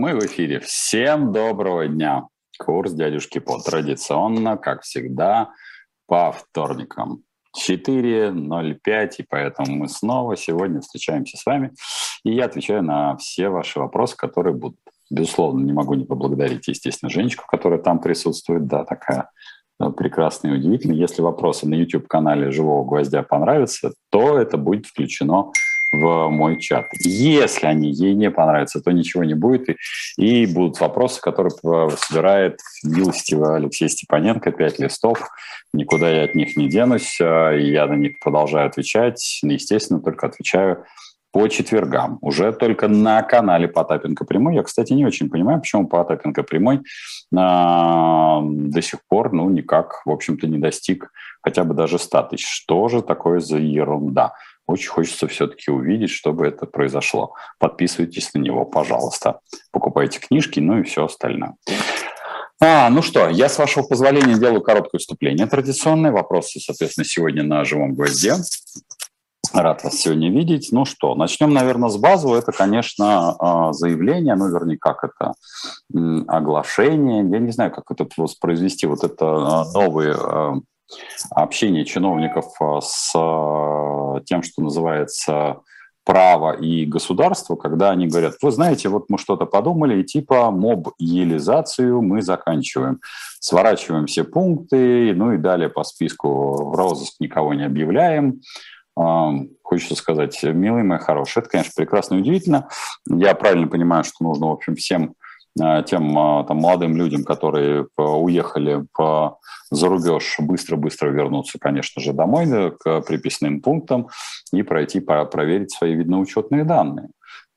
Мы в эфире. Всем доброго дня. Курс дядюшки по традиционно, как всегда, по вторникам. 4.05, и поэтому мы снова сегодня встречаемся с вами. И я отвечаю на все ваши вопросы, которые будут. Безусловно, не могу не поблагодарить, естественно, Женечку, которая там присутствует. Да, такая э, прекрасная и удивительная. Если вопросы на YouTube-канале «Живого гвоздя» понравятся, то это будет включено в мой чат. Если они ей не понравятся, то ничего не будет, и, и будут вопросы, которые собирает милостиво Алексей Степаненко, пять листов, никуда я от них не денусь, и я на них продолжаю отвечать, естественно, только отвечаю по четвергам, уже только на канале Потапенко Прямой. Я, кстати, не очень понимаю, почему Потапенко Прямой а, до сих пор, ну, никак, в общем-то, не достиг хотя бы даже 100 тысяч. Что же такое за ерунда? Очень хочется все-таки увидеть, чтобы это произошло. Подписывайтесь на него, пожалуйста. Покупайте книжки, ну и все остальное. А, ну что, я, с вашего позволения, делаю короткое вступление. Традиционные вопросы, соответственно, сегодня на живом гвозде. Рад вас сегодня видеть. Ну что, начнем, наверное, с базового. Это, конечно, а, заявление, ну, вернее, как это, оглашение. Я не знаю, как это воспроизвести. Вот это а, новые а, общение чиновников э, с э, тем, что называется право и государство, когда они говорят, вы знаете, вот мы что-то подумали, и типа моб-елизацию мы заканчиваем. Сворачиваем все пункты, ну и далее по списку в розыск никого не объявляем. Хочется сказать, милый мой хороший, это, конечно, прекрасно и удивительно. Я правильно понимаю, что нужно, в общем, всем Э, тем э, там, молодым людям, которые уехали по за рубеж, быстро-быстро вернуться, конечно же, домой к приписным пунктам и пройти проверить свои видноучетные данные.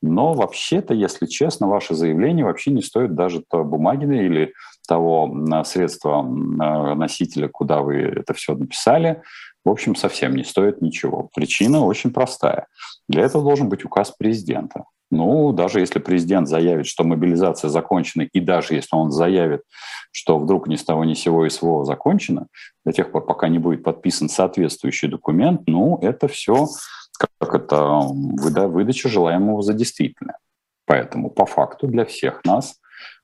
Но вообще-то, если честно, ваше заявление вообще не стоит даже той бумаги или того э, средства носителя, куда вы это все написали. В общем, совсем не стоит ничего. Причина очень простая. Для этого должен быть указ президента. Ну, даже если президент заявит, что мобилизация закончена, и даже если он заявит, что вдруг ни с того ни сего СВО закончено, до тех пор, пока не будет подписан соответствующий документ, ну, это все как это выдача желаемого за действительное. Поэтому по факту для всех нас,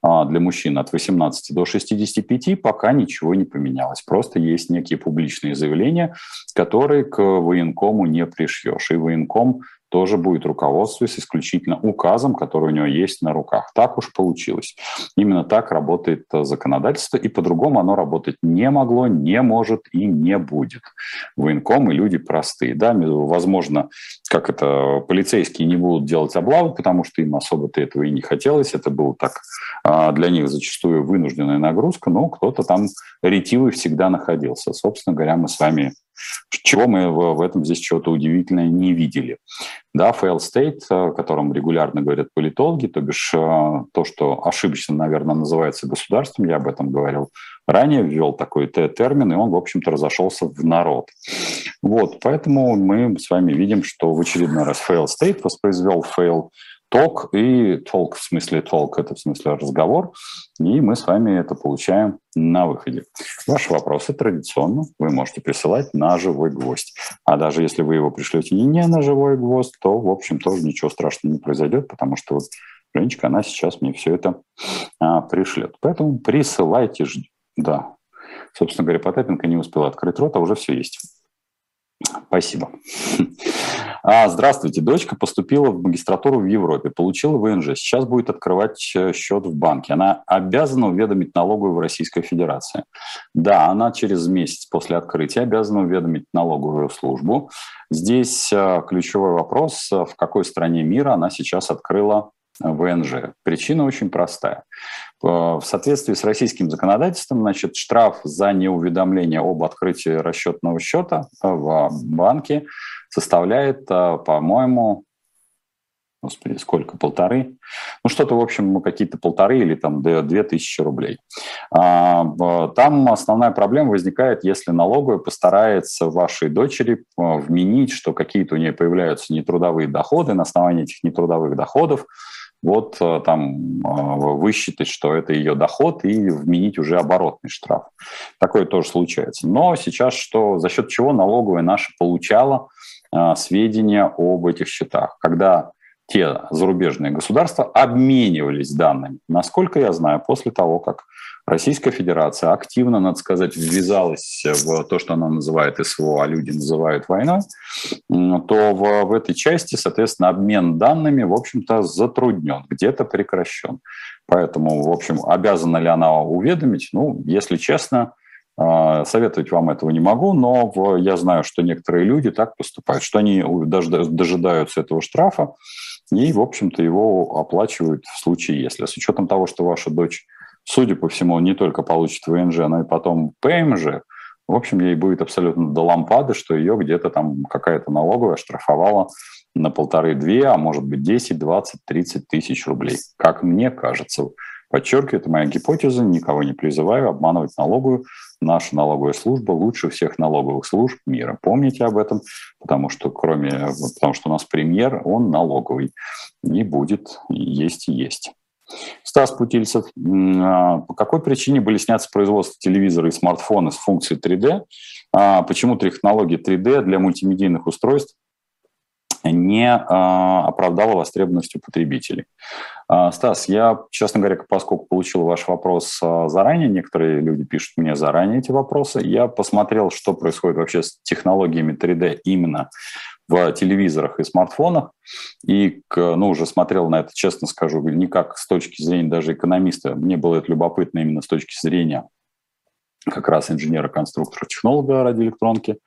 а, для мужчин от 18 до 65, пока ничего не поменялось. Просто есть некие публичные заявления, которые к военкому не пришьешь. И военком тоже будет руководствуясь исключительно указом, который у него есть на руках. Так уж получилось. Именно так работает э, законодательство, и по-другому оно работать не могло, не может и не будет. Военкомы люди простые. Да, возможно, как это, полицейские не будут делать облаву, потому что им особо-то этого и не хотелось. Это было так а, для них зачастую вынужденная нагрузка, но кто-то там ретивый всегда находился. Собственно говоря, мы с вами чего мы в, этом здесь чего-то удивительное не видели. Да, fail state, о котором регулярно говорят политологи, то бишь э, то, что ошибочно, наверное, называется государством, я об этом говорил ранее, ввел такой термин, и он, в общем-то, разошелся в народ. Вот, поэтому мы с вами видим, что в очередной раз fail state воспроизвел fail talk, и talk в смысле talk – это в смысле разговор, и мы с вами это получаем на выходе. Ваши вопросы традиционно вы можете присылать на живой гвоздь. А даже если вы его пришлете не на живой гвоздь, то, в общем, тоже ничего страшного не произойдет, потому что вот Женечка, она сейчас мне все это а, пришлет. Поэтому присылайте, да. Собственно говоря, Потапенко не успел открыть рот, а уже все есть. Спасибо. А, здравствуйте. Дочка поступила в магистратуру в Европе, получила ВНЖ. Сейчас будет открывать э, счет в банке. Она обязана уведомить налоговую в Российской Федерации. Да, она через месяц после открытия обязана уведомить налоговую службу. Здесь э, ключевой вопрос, э, в какой стране мира она сейчас открыла ВНЖ. Причина очень простая. В соответствии с российским законодательством, значит, штраф за неуведомление об открытии расчетного счета в банке составляет, по-моему, Господи, сколько? Полторы? Ну, что-то, в общем, какие-то полторы или там две тысячи рублей. А, там основная проблема возникает, если налоговая постарается вашей дочери вменить, что какие-то у нее появляются нетрудовые доходы, на основании этих нетрудовых доходов вот там высчитать, что это ее доход и вменить уже оборотный штраф. Такое тоже случается. Но сейчас что, за счет чего налоговая наша получала а, сведения об этих счетах? Когда те зарубежные государства обменивались данными. Насколько я знаю, после того, как Российская Федерация активно, надо сказать, ввязалась в то, что она называет СВО, а люди называют войной, то в, в этой части, соответственно, обмен данными, в общем-то, затруднен, где-то прекращен. Поэтому, в общем, обязана ли она уведомить? Ну, если честно, советовать вам этого не могу, но я знаю, что некоторые люди так поступают, что они дожидаются этого штрафа и, в общем-то, его оплачивают в случае, если. С учетом того, что ваша дочь, судя по всему, не только получит ВНЖ, но и потом ПМЖ, в общем, ей будет абсолютно до лампады, что ее где-то там какая-то налоговая штрафовала на полторы-две, а может быть 10, 20, 30 тысяч рублей. Как мне кажется. Подчеркиваю, это моя гипотеза, никого не призываю обманывать налоговую. Наша налоговая служба лучше всех налоговых служб мира. Помните об этом, потому что кроме, потому что у нас премьер, он налоговый и будет есть и есть. Стас Путильцев, а, по какой причине были сняты с производства телевизора и смартфона с функцией 3D? А, почему технология 3D для мультимедийных устройств не а, оправдала востребованность у потребителей. А, Стас, я, честно говоря, поскольку получил ваш вопрос а, заранее, некоторые люди пишут мне заранее эти вопросы, я посмотрел, что происходит вообще с технологиями 3D именно в телевизорах и смартфонах, и ну, уже смотрел на это, честно скажу, не как с точки зрения даже экономиста, мне было это любопытно именно с точки зрения как раз инженера-конструктора, технолога радиоэлектронки,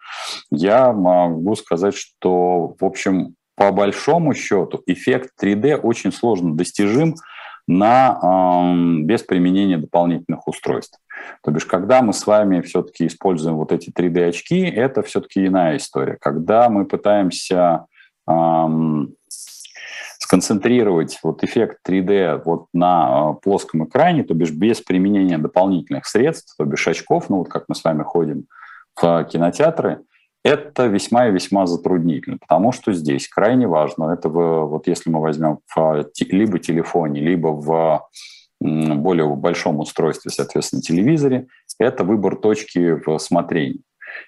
я могу сказать, что, в общем, по большому счету эффект 3D очень сложно достижим на, э, без применения дополнительных устройств. То бишь, когда мы с вами все-таки используем вот эти 3D-очки, это все-таки иная история. Когда мы пытаемся сконцентрировать вот эффект 3D вот на а, плоском экране, то бишь без применения дополнительных средств, то бишь очков, ну вот как мы с вами ходим в кинотеатры, это весьма и весьма затруднительно, потому что здесь крайне важно, это в, вот если мы возьмем в либо телефоне, либо в более большом устройстве, соответственно, телевизоре, это выбор точки в смотрении.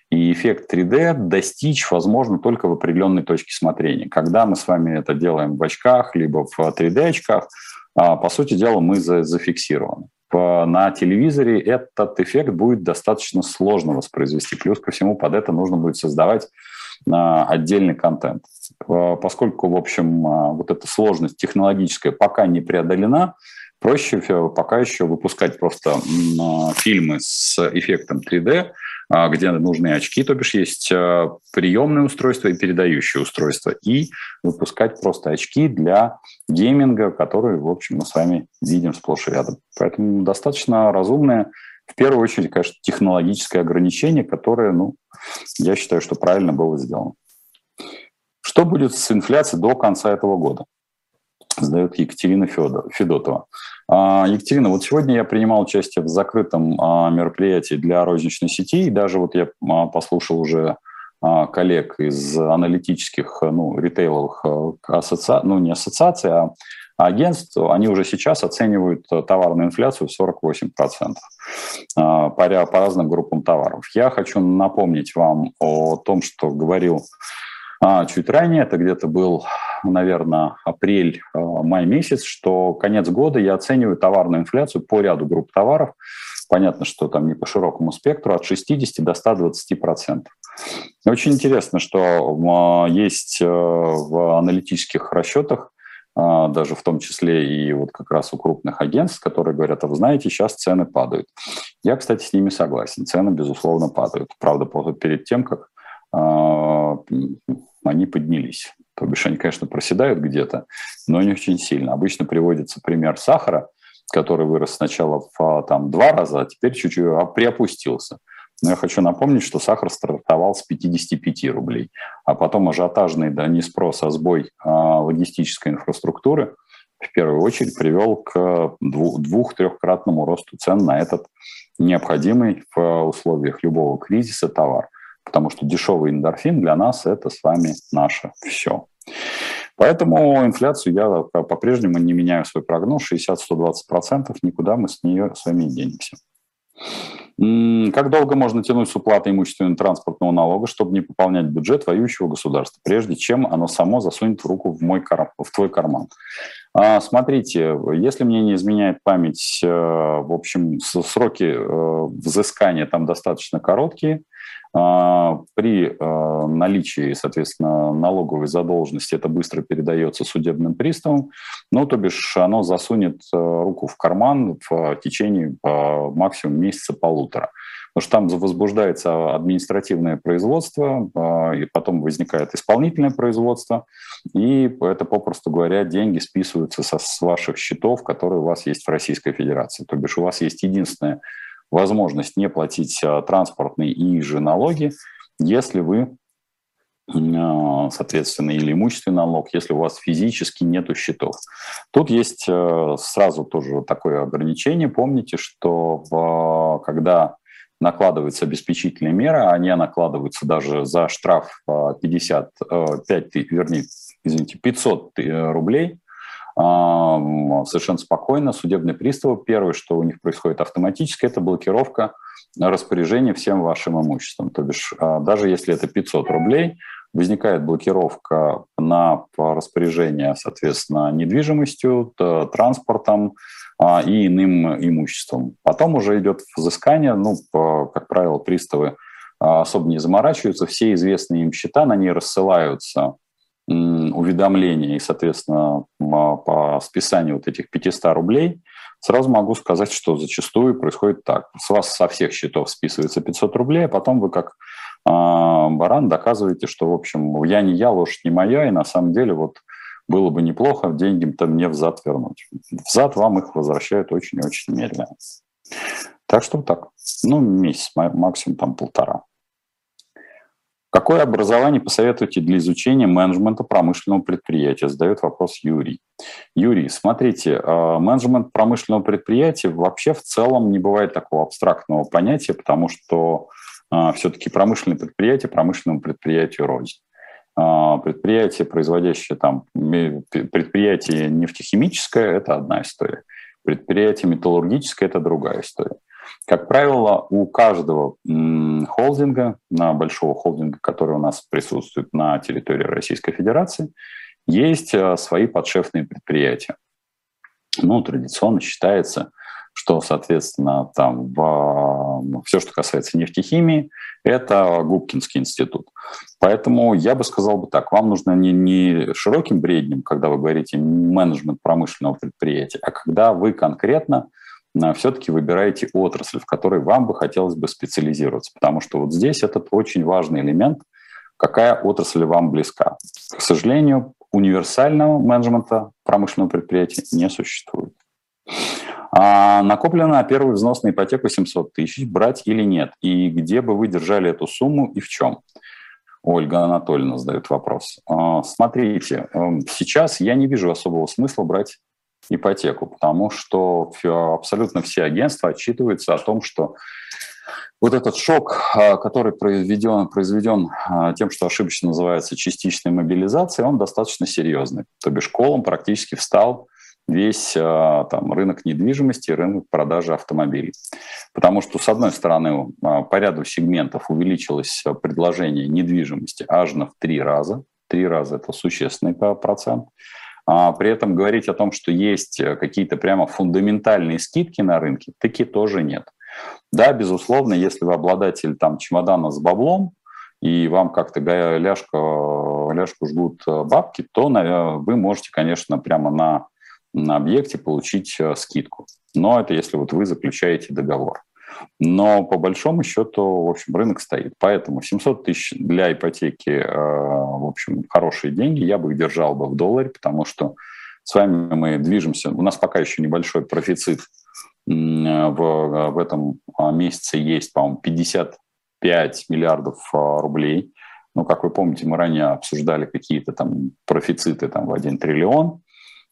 И эффект 3D достичь возможно только в определенной точке смотрения. Когда мы с вами это делаем в очках, либо в 3D-очках, а, по сути дела, мы зафиксированы. На телевизоре этот эффект будет достаточно сложно воспроизвести. Плюс ко всему под это нужно будет создавать а, отдельный контент. Поскольку, в общем, а, вот эта сложность технологическая пока не преодолена, проще пока еще выпускать просто фильмы с эффектом 3D, а, где нужны очки, то бишь есть а, приемное устройство и передающее устройство, и выпускать просто очки для гейминга, которые, в общем, мы с вами видим сплошь и рядом. Поэтому достаточно разумное, в первую очередь, конечно, технологическое ограничение, которое, ну, я считаю, что правильно было сделано. Что будет с инфляцией до конца этого года? Задает Екатерина Федотова. А, Екатерина, вот сегодня я принимал участие в закрытом а, мероприятии для розничной сети, и даже вот я а, послушал уже коллег из аналитических, ну, ритейловых ассоциаций, ну, не ассоциаций, а агентств, они уже сейчас оценивают товарную инфляцию в 48% по, по разным группам товаров. Я хочу напомнить вам о том, что говорил чуть ранее, это где-то был, наверное, апрель-май а, месяц, что конец года я оцениваю товарную инфляцию по ряду групп товаров. Понятно, что там не по широкому спектру, от 60 до 120 процентов. Очень интересно, что а, есть э, в аналитических расчетах а, даже в том числе и вот как раз у крупных агентств, которые говорят, а вы знаете, сейчас цены падают. Я, кстати, с ними согласен. Цены, безусловно, падают. Правда, перед тем, как они поднялись. То бишь они, конечно, проседают где-то, но не очень сильно. Обычно приводится пример сахара, который вырос сначала в а, там, два раза, а теперь чуть-чуть а, приопустился. Но я хочу напомнить, что сахар стартовал с 55 рублей, а потом ажиотажный, да не спрос, а сбой а, логистической инфраструктуры в первую очередь привел к двух-трехкратному росту цен на этот необходимый в условиях любого кризиса товар потому что дешевый эндорфин для нас это с вами наше все. Поэтому инфляцию я по-прежнему не меняю свой прогноз 60-120%, никуда мы с нее с вами не денемся. Как долго можно тянуть с уплатой имущественного транспортного налога, чтобы не пополнять бюджет воюющего государства, прежде чем оно само засунет руку в, мой кар... в твой карман? А, смотрите, если мне не изменяет память, э, в общем, сроки э, взыскания там достаточно короткие – а, при а, наличии, соответственно, налоговой задолженности это быстро передается судебным приставам, ну, то бишь оно засунет руку в карман в течение максимум месяца-полутора. Потому что там возбуждается административное производство, и потом возникает исполнительное производство, и это, попросту говоря, деньги списываются со, с ваших счетов, которые у вас есть в Российской Федерации. То бишь у вас есть единственное возможность не платить а, транспортные и же налоги, если вы а, соответственно, или имущественный налог, если у вас физически нету счетов. Тут есть сразу тоже такое ограничение. Помните, что когда накладывается обеспечительная мера, они накладываются даже за штраф 55, э, вернее, извините, 500 э, рублей, совершенно спокойно. Судебные приставы, первое, что у них происходит автоматически, это блокировка распоряжения всем вашим имуществом. То бишь, а, даже если это 500 рублей, возникает блокировка на распоряжение, соответственно, недвижимостью, транспортом а, и иным имуществом. Потом уже идет взыскание, ну, как правило, приставы а, особо не заморачиваются, все известные им счета на ней рассылаются уведомления и, соответственно, по списанию вот этих 500 рублей, сразу могу сказать, что зачастую происходит так. С вас со всех счетов списывается 500 рублей, а потом вы как а, баран доказываете, что, в общем, я не я, лошадь не моя, и на самом деле вот было бы неплохо деньги-то мне взад вернуть. Взад вам их возвращают очень-очень медленно. Так что так. Ну, месяц, максимум там полтора. Какое образование посоветуете для изучения менеджмента промышленного предприятия? Задает вопрос Юрий. Юрий, смотрите, э, менеджмент промышленного предприятия вообще в целом не бывает такого абстрактного понятия, потому что э, все-таки промышленное предприятие промышленному предприятию рознь. Э, предприятие, производящее там, предприятие нефтехимическое – это одна история. Предприятие металлургическое – это другая история. Как правило, у каждого холдинга, на большого холдинга, который у нас присутствует на территории Российской Федерации, есть э, свои подшефные предприятия. Ну, традиционно считается, что, соответственно, там в, все, что касается нефтехимии, это Губкинский институт. Поэтому я бы сказал бы так, вам нужно не, не широким бреднем, когда вы говорите менеджмент промышленного предприятия, а когда вы конкретно все-таки выбираете отрасль, в которой вам бы хотелось бы специализироваться, потому что вот здесь этот очень важный элемент, какая отрасль вам близка. К сожалению, универсального менеджмента промышленного предприятия не существует. А накоплено на первый взнос на ипотеку 700 тысяч, брать или нет? И где бы вы держали эту сумму и в чем? Ольга Анатольевна задает вопрос. А, смотрите, эм, сейчас я не вижу особого смысла брать ипотеку, потому что абсолютно все агентства отчитываются о том, что вот этот шок, а, который произведен, произведен а, тем, что ошибочно называется частичной мобилизацией, он достаточно серьезный. То бишь колом практически встал весь а, там, рынок недвижимости рынок продажи автомобилей. Потому что, с одной стороны, по ряду сегментов увеличилось предложение недвижимости аж на в три раза. Три раза – это существенный процент. А при этом говорить о том, что есть э, какие-то прямо фундаментальные скидки на рынке, таки тоже нет. Да, безусловно, если вы обладатель там чемодана с баблом, и вам как-то ляжка, ляжку жгут э, бабки, то вы можете, конечно, прямо на, на объекте получить э, скидку. Но это если вот вы заключаете договор. Но по большому счету, в общем, рынок стоит. Поэтому 700 тысяч для ипотеки, э, в общем, хорошие деньги. Я бы их держал бы в долларе, потому что с вами мы движемся. У нас пока еще небольшой профицит в, в этом а, месяце есть, по-моему, 55 миллиардов а, рублей. Ну, как вы помните, мы ранее обсуждали какие-то там профициты там, в 1 триллион.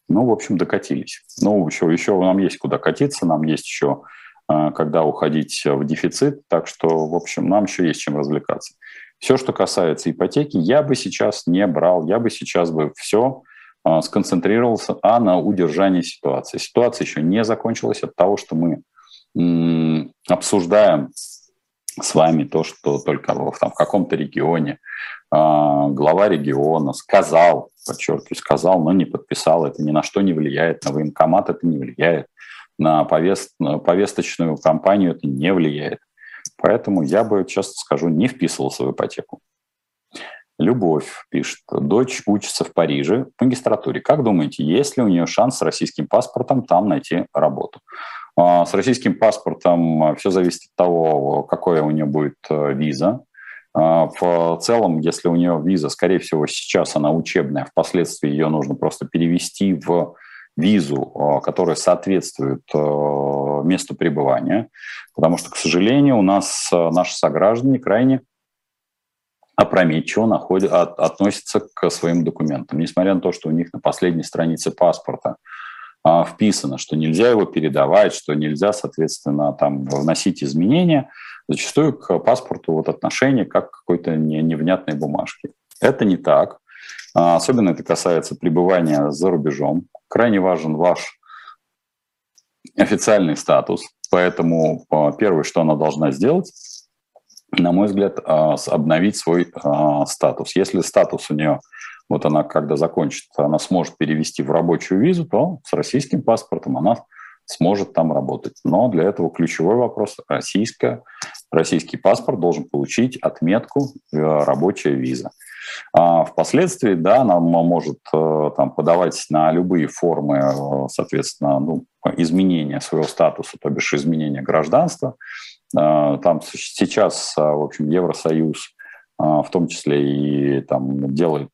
Ну, в общем, докатились. Ну, еще, еще нам есть куда катиться, нам есть еще а, когда уходить в дефицит. Так что, в общем, нам еще есть чем развлекаться. Все, что касается ипотеки, я бы сейчас не брал, я бы сейчас бы все а, сконцентрировался а на удержании ситуации. Ситуация еще не закончилась от того, что мы обсуждаем с вами то, что только в, там, в каком-то регионе э, глава региона сказал, подчеркиваю, сказал, но не подписал, это ни на что не влияет, на военкомат это не влияет, на, повест, на повесточную кампанию это не влияет. Поэтому я бы, честно скажу, не вписывался в ипотеку. Любовь пишет, дочь учится в Париже в магистратуре. Как думаете, есть ли у нее шанс с российским паспортом там найти работу? А, с российским паспортом все зависит от того, какое у нее будет э, виза. А, в целом, если у нее виза, скорее всего, сейчас она учебная, впоследствии ее нужно просто перевести в визу, э, которая соответствует э, месту пребывания, потому что, к сожалению, у нас наши сограждане крайне опрометчиво находят, от, относятся к своим документам. Несмотря на то, что у них на последней странице паспорта а, вписано, что нельзя его передавать, что нельзя, соответственно, там вносить изменения, зачастую к паспорту вот отношение как к какой-то невнятной бумажке. Это не так. А, особенно это касается пребывания за рубежом. Крайне важен ваш официальный статус. Поэтому а, первое, что она должна сделать, на мой взгляд, а, обновить свой а, статус. Если статус у нее, вот она когда закончит, она сможет перевести в рабочую визу, то с российским паспортом она сможет там работать. Но для этого ключевой вопрос – российская, российский паспорт должен получить отметку э, «рабочая виза». А впоследствии, да, она может э, там, подавать на любые формы, э, соответственно, ну, изменения своего статуса, то бишь изменения гражданства, там сейчас, а, в общем, Евросоюз а, в том числе и там, делает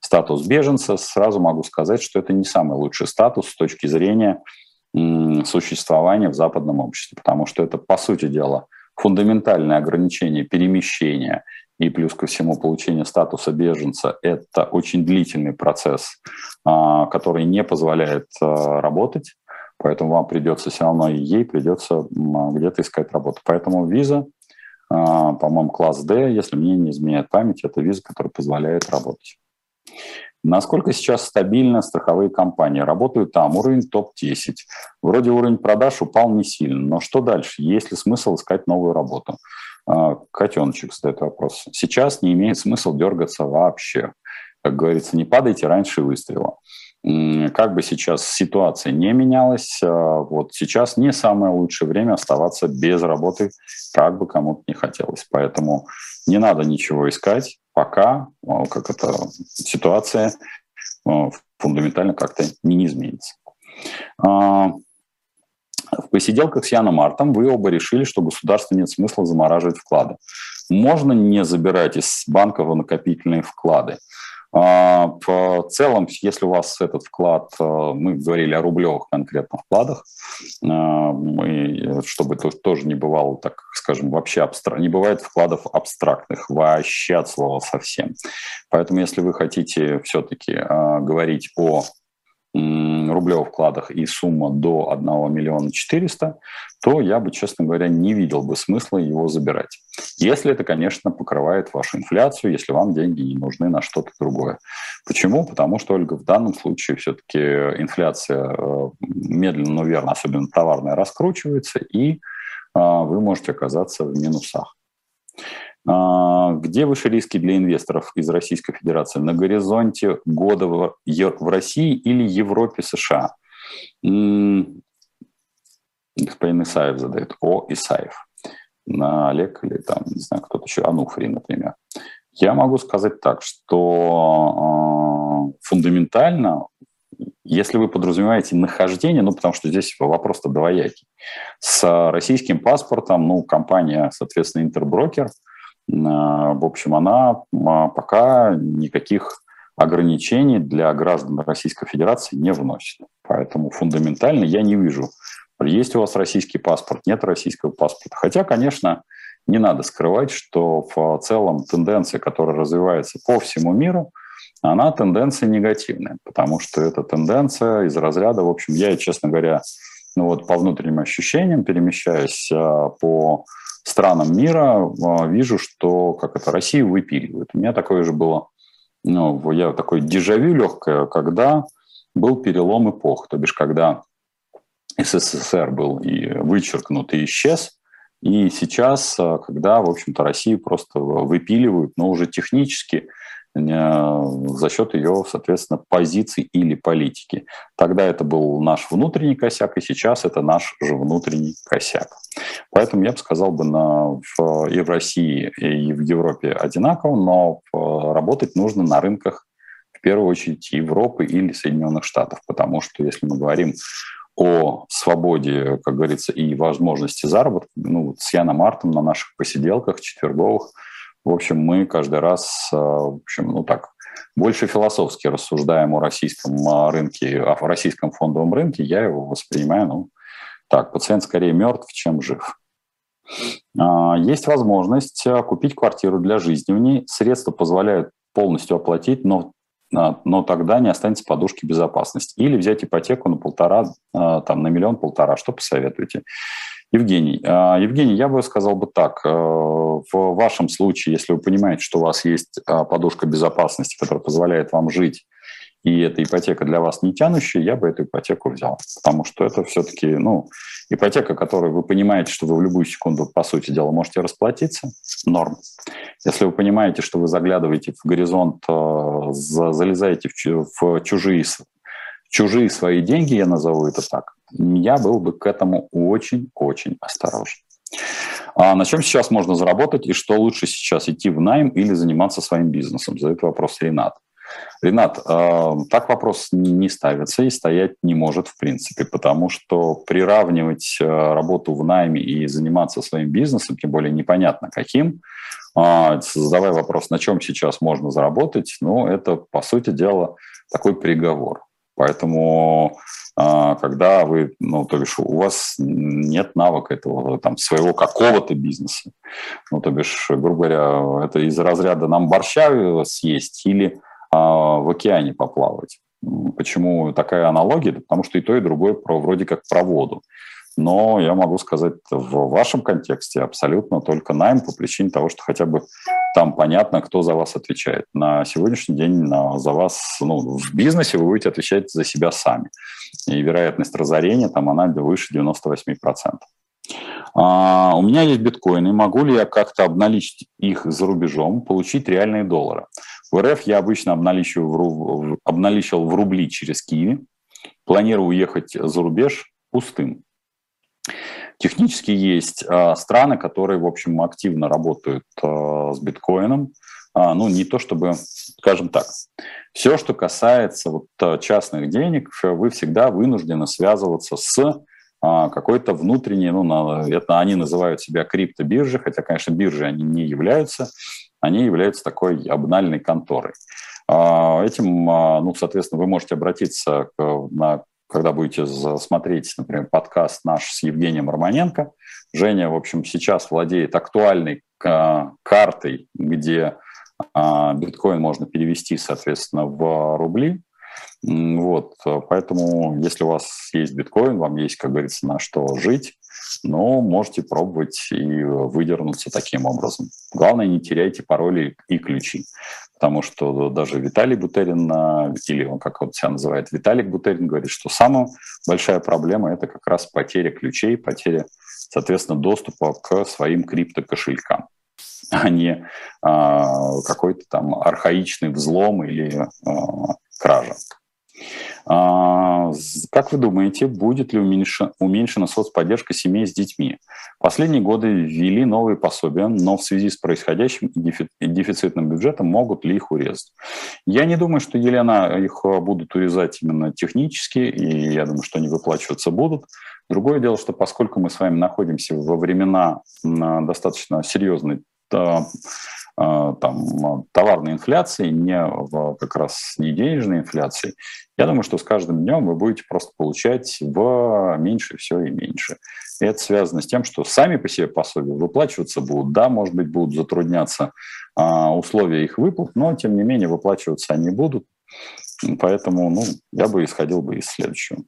статус беженца, сразу могу сказать, что это не самый лучший статус с точки зрения существования в западном обществе, потому что это, по сути дела, фундаментальное ограничение перемещения и плюс ко всему получение статуса беженца – это очень длительный процесс, который не позволяет работать Поэтому вам придется все равно, и ей придется где-то искать работу. Поэтому виза, а, по-моему, класс D, если мне не изменяет память, это виза, которая позволяет работать. Насколько сейчас стабильно страховые компании? Работают там, уровень топ-10. Вроде уровень продаж упал не сильно, но что дальше? Есть ли смысл искать новую работу? А, Котеночек задает вопрос. Сейчас не имеет смысла дергаться вообще. Как говорится, не падайте раньше выстрела как бы сейчас ситуация не менялась, а, вот сейчас не самое лучшее время оставаться без работы, как бы кому-то не хотелось. Поэтому не надо ничего искать, пока а, как эта ситуация а, фундаментально как-то не изменится. В посиделках с Яном Мартом вы оба решили, что государству нет смысла замораживать вклады. Можно не забирать из банков накопительные вклады. А, в целом, если у вас этот вклад, э, мы говорили о рублевых конкретно вкладах, э, мы, чтобы тоже не бывало, так скажем, вообще абстрактно, не бывает вкладов абстрактных, вообще от слова совсем. Поэтому если вы хотите все-таки э, говорить о рублевых вкладах и сумма до 1 миллиона 400, то я бы, честно говоря, не видел бы смысла его забирать. Если это, конечно, покрывает вашу инфляцию, если вам деньги не нужны на что-то другое. Почему? Потому что, Ольга, в данном случае все-таки инфляция э, медленно, но верно, особенно товарная, раскручивается, и а, вы можете оказаться в минусах. А, где выше риски для инвесторов из Российской Федерации? На горизонте года в России или Европе, США? Господин Исаев задает. О, Исаев. На Олег или там, не знаю, кто-то еще, Ануфри, например. Я могу сказать так, что э, фундаментально, если вы подразумеваете нахождение, ну, потому что здесь вопрос-то двоякий, с российским паспортом, ну, компания, соответственно, Интерброкер – в общем, она а, пока никаких ограничений для граждан Российской Федерации не вносит. Поэтому фундаментально я не вижу, есть у вас российский паспорт, нет российского паспорта. Хотя, конечно, не надо скрывать, что в целом тенденция, которая развивается по всему миру, она тенденция негативная, потому что эта тенденция из разряда, в общем, я, честно говоря, ну вот по внутренним ощущениям, перемещаясь а, по странам мира а, вижу, что как это Россию выпиливают. У меня такое же было, ну, я такой дежавю легкое, когда был перелом эпох, то бишь когда СССР был и вычеркнут и исчез. И сейчас, когда, в общем-то, Россию просто выпиливают, но уже технически за счет ее, соответственно, позиций или политики. Тогда это был наш внутренний косяк, и сейчас это наш же внутренний косяк. Поэтому я бы сказал бы на, в, и в России, и в Европе одинаково, но работать нужно на рынках в первую очередь Европы или Соединенных Штатов, потому что если мы говорим о свободе, как говорится, и возможности заработка, ну, с Яном Мартом на наших посиделках четверговых – в общем, мы каждый раз, э, в общем, ну так, больше философски рассуждаем о российском э, рынке, о российском фондовом рынке, я его воспринимаю, ну, так, пациент скорее мертв, чем жив. А, есть возможность э, купить квартиру для жизни в ней. Средства позволяют полностью оплатить, но, но тогда не останется подушки безопасности. Или взять ипотеку на полтора, там, на миллион-полтора. Что посоветуете? Евгений, а, Евгений, я бы сказал бы так. Э, в вашем случае, если вы понимаете, что у вас есть а, подушка безопасности, которая позволяет вам жить, и эта ипотека для вас не тянущая, я бы эту ипотеку взял. Потому что это все-таки ну, ипотека, которую вы понимаете, что вы в любую секунду, по сути дела, можете расплатиться, норм. Если вы понимаете, что вы заглядываете в горизонт, э, залезаете в чужие, чужие свои деньги, я назову это так, я был бы к этому очень-очень осторожен. А на чем сейчас можно заработать и что лучше сейчас, идти в найм или заниматься своим бизнесом? Задает вопрос Ренат. Ренат, э, так вопрос не ставится и стоять не может в принципе, потому что приравнивать э, работу в найме и заниматься своим бизнесом, тем более непонятно каким, э, задавая вопрос, на чем сейчас можно заработать, ну, это, по сути дела, такой приговор. Поэтому когда вы, ну, то бишь, у вас нет навыка этого, там, своего какого-то бизнеса. Ну, то бишь, грубо говоря, это из разряда нам борща съесть или а, в океане поплавать. Почему такая аналогия? Потому что и то, и другое про, вроде как про воду. Но я могу сказать, в вашем контексте абсолютно только найм по причине того, что хотя бы там понятно, кто за вас отвечает. На сегодняшний день на, за вас, ну, в бизнесе вы будете отвечать за себя сами. И вероятность разорения там она выше 98%. А, у меня есть биткоины. Могу ли я как-то обналичить их за рубежом, получить реальные доллары? В РФ я обычно обналичивал в, обналичивал в рубли через Киви. Планирую уехать за рубеж пустым. Технически есть э, страны, которые, в общем, активно работают э, с биткоином. А, ну, не то чтобы, скажем так, все, что касается вот, частных денег, вы всегда вынуждены связываться с а, какой-то внутренней, ну, это они называют себя криптобиржи, хотя, конечно, биржи они не являются, они являются такой обнальной конторой. А, этим, ну, соответственно, вы можете обратиться на когда будете смотреть, например, подкаст наш с Евгением Романенко. Женя, в общем, сейчас владеет актуальной а, картой, где а, биткоин можно перевести, соответственно, в рубли. Вот, поэтому, если у вас есть биткоин, вам есть, как говорится, на что жить, но можете пробовать и выдернуться таким образом. Главное, не теряйте пароли и ключи, потому что даже Виталий Бутерин, или он как он себя называет, Виталик Бутерин, говорит, что самая большая проблема – это как раз потеря ключей, потеря, соответственно, доступа к своим криптокошелькам а не а, какой-то там архаичный взлом или а, кража. А, как вы думаете, будет ли уменьшена соцподдержка семей с детьми? Последние годы ввели новые пособия, но в связи с происходящим дефицитным бюджетом могут ли их урезать? Я не думаю, что, Елена, их будут урезать именно технически, и я думаю, что они выплачиваться будут. Другое дело, что поскольку мы с вами находимся во времена достаточно серьезной там, товарной инфляции, не в, как раз не денежной инфляции, я думаю, что с каждым днем вы будете просто получать в меньше все и меньше. И это связано с тем, что сами по себе пособия выплачиваться будут. Да, может быть, будут затрудняться а, условия их выплат, но, тем не менее, выплачиваться они будут. Поэтому ну, я бы исходил бы из следующего.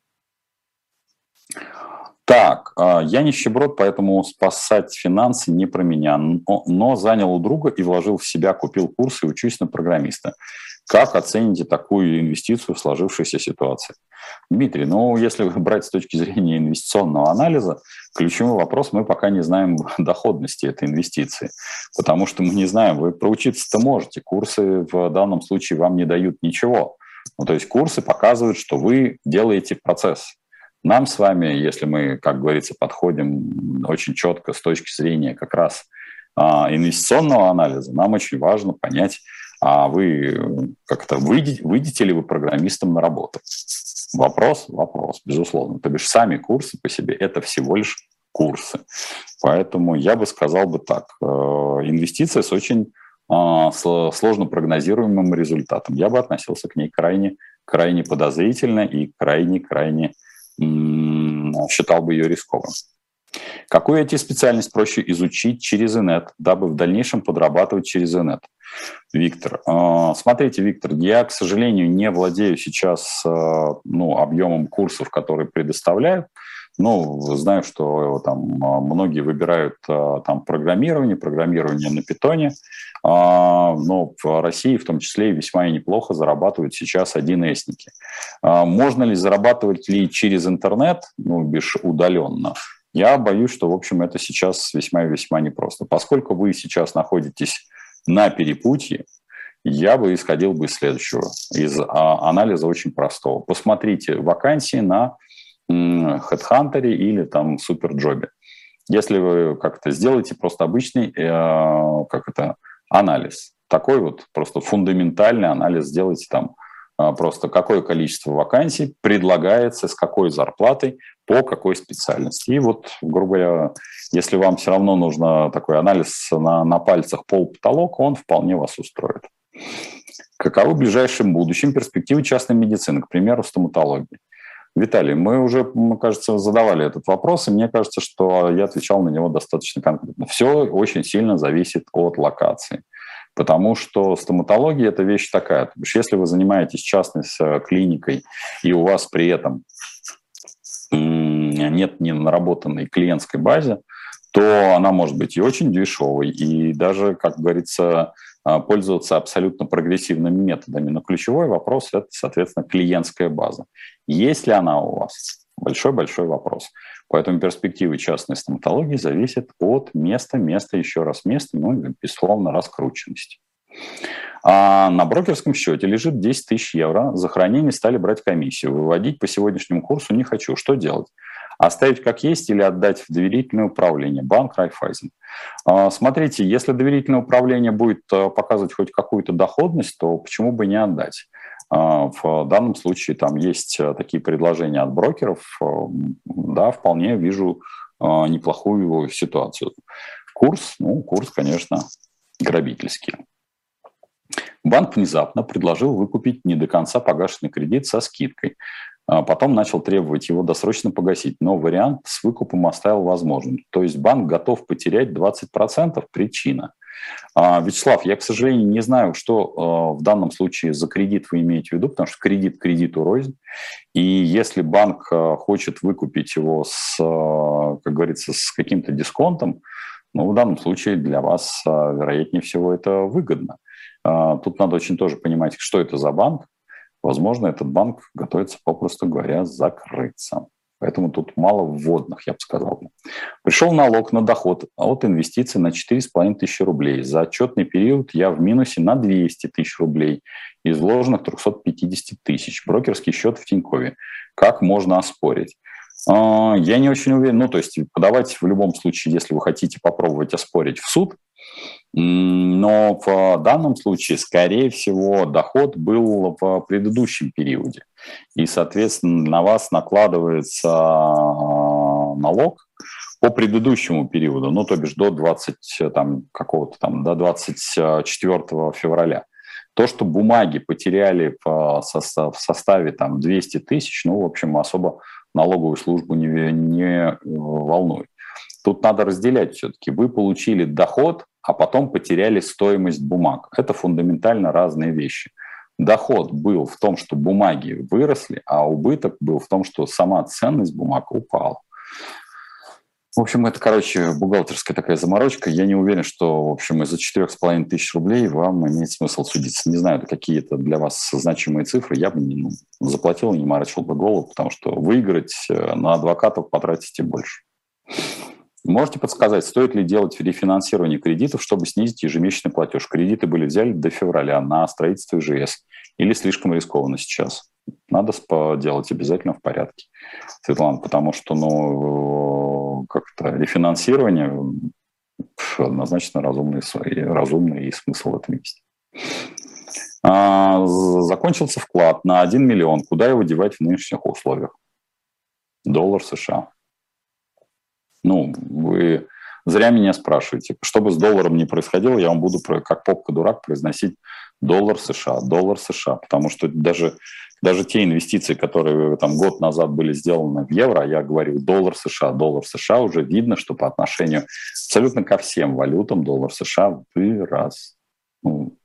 Так, а, я нищеброд, поэтому спасать финансы не про меня, но, но занял у друга и вложил в себя, купил курсы и учусь на программиста. Как оцените такую инвестицию в сложившейся ситуации? Дмитрий, ну, если брать с точки зрения инвестиционного анализа, ключевой вопрос, мы пока не знаем доходности этой инвестиции, потому что мы не знаем, вы проучиться-то можете, курсы в данном случае вам не дают ничего. Ну, то есть курсы показывают, что вы делаете процесс. Нам с вами, если мы, как говорится, подходим очень четко с точки зрения как раз а, инвестиционного анализа, нам очень важно понять, а вы как-то выйдете, выйдете ли вы программистом на работу? Вопрос, вопрос, безусловно. То бишь сами курсы по себе – это всего лишь курсы. Поэтому я бы сказал бы так. Э, инвестиция с очень а, сложно прогнозируемым результатом. Я бы относился к ней крайне, крайне подозрительно и крайне-крайне считал бы ее рисковым. Какую IT-специальность проще изучить через инет, дабы в дальнейшем подрабатывать через инет? Виктор. А, смотрите, Виктор, я, к сожалению, не владею сейчас а, ну, объемом курсов, которые предоставляют. Ну, знаю, что там многие выбирают там программирование, программирование на питоне, но в России в том числе и весьма и неплохо зарабатывают сейчас 1С-ники. Можно ли зарабатывать ли через интернет, ну, бишь удаленно? Я боюсь, что, в общем, это сейчас весьма и весьма непросто. Поскольку вы сейчас находитесь на перепутье, я бы исходил бы из следующего, из а, анализа очень простого. Посмотрите вакансии на HeadHunter или там SuperJob. Если вы как-то сделаете просто обычный э, как это, анализ, такой вот просто фундаментальный анализ сделайте там а, просто какое количество вакансий предлагается, с какой зарплатой, по какой специальности. И вот, грубо говоря, если вам все равно нужно такой анализ на, на пальцах пол-потолок, он вполне вас устроит. Каковы в ближайшем будущем перспективы частной медицины, к примеру, стоматологии? Виталий, мы уже, мне кажется, задавали этот вопрос, и мне кажется, что я отвечал на него достаточно конкретно. Все очень сильно зависит от локации. Потому что стоматология – это вещь такая. То есть если вы занимаетесь частной э, клиникой, и у вас при этом нет ни наработанной клиентской базе, то она может быть и очень дешевой, и даже, как говорится, пользоваться абсолютно прогрессивными методами. Но ключевой вопрос – это, соответственно, клиентская база. Есть ли она у вас? Большой-большой вопрос. Поэтому перспективы частной стоматологии зависят от места, места, еще раз места, ну и, безусловно, раскрученности. А на брокерском счете лежит 10 тысяч евро. За хранение стали брать комиссию. Выводить по сегодняшнему курсу не хочу. Что делать? Оставить как есть или отдать в доверительное управление? Банк Райфайзен. А, смотрите, если доверительное управление будет э, показывать хоть какую-то доходность, то почему бы не отдать? А, в данном случае там есть э, такие предложения от брокеров. Э, да, вполне вижу неплохую ситуацию. Курс, ну, курс, конечно, грабительский. Банк внезапно предложил выкупить не до конца погашенный кредит со скидкой. А потом начал требовать его досрочно погасить, но вариант с выкупом оставил возможным. То есть банк готов потерять 20%, причина. А, Вячеслав, я, к сожалению, не знаю, что э, в данном случае за кредит вы имеете в виду, потому что кредит кредиту рознь. И если банк хочет выкупить его с, как говорится, с каким-то дисконтом, ну, в данном случае для вас, вероятнее всего, это выгодно. Тут надо очень тоже понимать, что это за банк. Возможно, этот банк готовится, попросту говоря, закрыться. Поэтому тут мало вводных, я бы сказал. Пришел налог на доход от инвестиций на 4,5 тысячи рублей. За отчетный период я в минусе на 200 тысяч рублей из вложенных 350 тысяч. Брокерский счет в Тинькове. Как можно оспорить? А, я не очень уверен. Ну, то есть подавать в любом случае, если вы хотите попробовать оспорить в суд, но в данном случае, скорее всего, доход был в предыдущем периоде. И, соответственно, на вас накладывается а, налог по предыдущему периоду, ну, то бишь до 20, там, какого-то там, до 24 февраля. То, что бумаги потеряли в составе там 200 тысяч, ну, в общем, особо налоговую службу не, не волнует. Тут надо разделять все-таки. Вы получили доход, а потом потеряли стоимость бумаг. Это фундаментально разные вещи. Доход был в том, что бумаги выросли, а убыток был в том, что сама ценность бумаг упала. В общем, это, короче, бухгалтерская такая заморочка. Я не уверен, что, в общем, из-за 4,5 тысяч рублей вам имеет смысл судиться. Не знаю, какие-то для вас значимые цифры. Я бы не, ну, заплатил не морочил бы голову, потому что выиграть э, на адвокатов потратите больше. Можете подсказать, стоит ли делать рефинансирование кредитов, чтобы снизить ежемесячный платеж? Кредиты были взяли до февраля на строительство ИЖС. Или слишком рискованно сейчас? Надо делать обязательно в порядке, Светлана, потому что, ну, как-то рефинансирование однозначно разумный, разумный и смысл в этом есть. А, закончился вклад на 1 миллион. Куда его девать в нынешних условиях? Доллар США. Ну, вы зря меня спрашиваете. Что бы с долларом ни происходило, я вам буду как попка-дурак произносить доллар США, доллар США, потому что даже, даже те инвестиции, которые там год назад были сделаны в евро, я говорю доллар США, доллар США, уже видно, что по отношению абсолютно ко всем валютам доллар США вырос. Ну,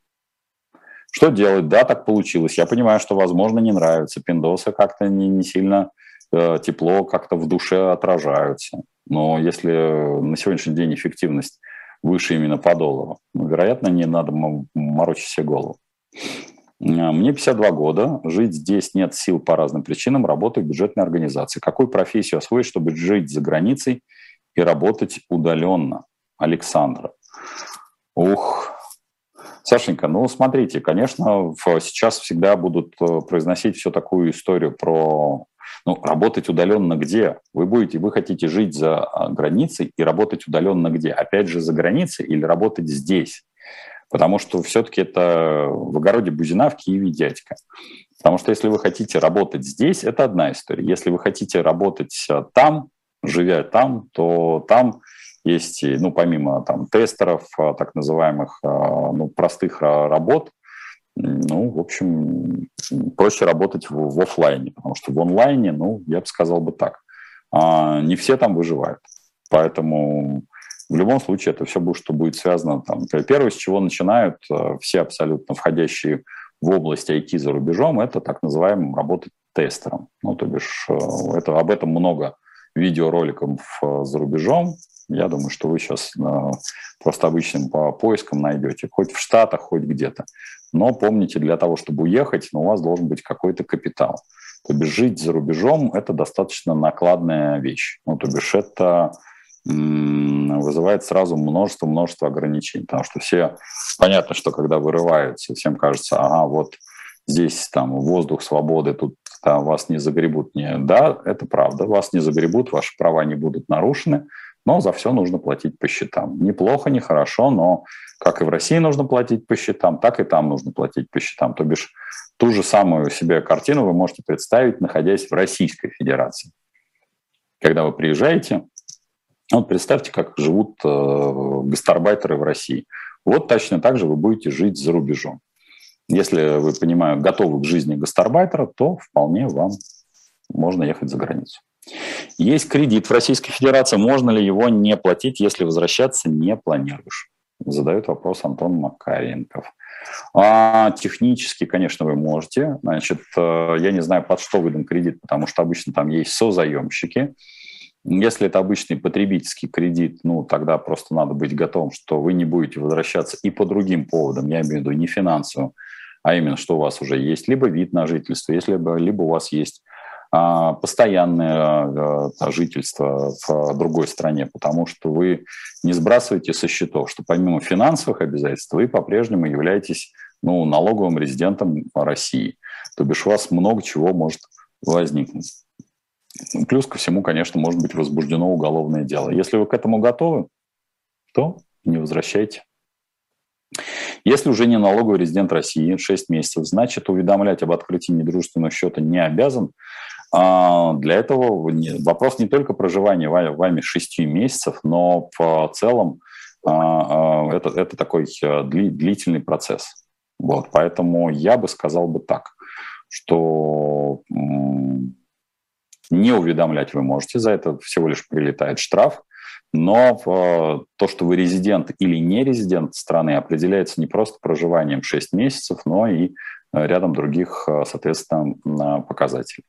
что делать? Да, так получилось. Я понимаю, что, возможно, не нравится. Пиндосы как-то не, не сильно э, тепло как-то в душе отражаются. Но если на сегодняшний день эффективность выше именно по доллару, ну, вероятно, не надо морочить себе голову. А, мне 52 года, жить здесь нет сил по разным причинам, работаю в бюджетной организации. Какую профессию освоить, чтобы жить за границей и работать удаленно? Александра. Ух, Сашенька, ну смотрите, конечно, сейчас всегда будут э, произносить всю такую историю про ну, работать удаленно где? Вы будете, вы хотите жить за а, границей и работать удаленно где? Опять же за границей или работать здесь? Потому что все-таки это в огороде Бузина, в Киеве дядька. Потому что если вы хотите работать здесь, это одна история. Если вы хотите работать а, там, живя там, то там есть, ну, помимо там тестеров, а, так называемых, ну, простых работ, ну, в общем, проще работать в, в офлайне, потому что в онлайне, ну, я бы сказал бы так, а, не все там выживают. Поэтому в любом случае это все будет, что будет связано. Там, первое, с чего начинают э, все абсолютно входящие в область IT за рубежом, это так называемым работать тестером. Ну, то бишь, э, это, об этом много видеороликов э, за рубежом. Я думаю, что вы сейчас просто обычным по поискам найдете, хоть в Штатах, хоть где-то. Но помните, для того, чтобы уехать, ну, у вас должен быть какой-то капитал. То бишь жить за рубежом – это достаточно накладная вещь. Ну, то бишь это вызывает сразу множество-множество ограничений, потому что все, понятно, что когда вырываются, всем кажется, ага, вот здесь там воздух свободы, тут там, вас не загребут. Не, да, это правда, вас не загребут, ваши права не будут нарушены, но за все нужно платить по счетам. Неплохо, не хорошо, но как и в России нужно платить по счетам, так и там нужно платить по счетам. То бишь ту же самую себе картину вы можете представить, находясь в Российской Федерации. Когда вы приезжаете, вот представьте, как живут э, гастарбайтеры в России. Вот точно так же вы будете жить за рубежом. Если вы, понимаю, готовы к жизни гастарбайтера, то вполне вам можно ехать за границу. Есть кредит в Российской Федерации, можно ли его не платить, если возвращаться не планируешь? Задает вопрос Антон Макаренков. А, технически, конечно, вы можете. Значит, э, я не знаю, под что выдан кредит, потому что обычно там есть созаемщики. Если это обычный потребительский кредит, ну, тогда просто надо быть готовым, что вы не будете возвращаться и по другим поводам, я имею в виду не финансовым, а именно, что у вас уже есть либо вид на жительство, если либо, либо у вас есть а, постоянное а, жительство в другой стране, потому что вы не сбрасываете со счетов, что помимо финансовых обязательств вы по-прежнему являетесь ну, налоговым резидентом России. То бишь у вас много чего может возникнуть. Плюс ко всему, конечно, может быть возбуждено уголовное дело. Если вы к этому готовы, то не возвращайте. Если уже не налоговый резидент России 6 месяцев, значит, уведомлять об открытии недружественного счета не обязан, а, для этого вопрос не только проживания вами 6 месяцев, но в целом а, а, это, это такой длительный процесс. Вот, поэтому я бы сказал бы так, что не уведомлять вы можете, за это всего лишь прилетает штраф, но то, что вы резидент или не резидент страны, определяется не просто проживанием 6 месяцев, но и рядом других, э, соответственно, показателей.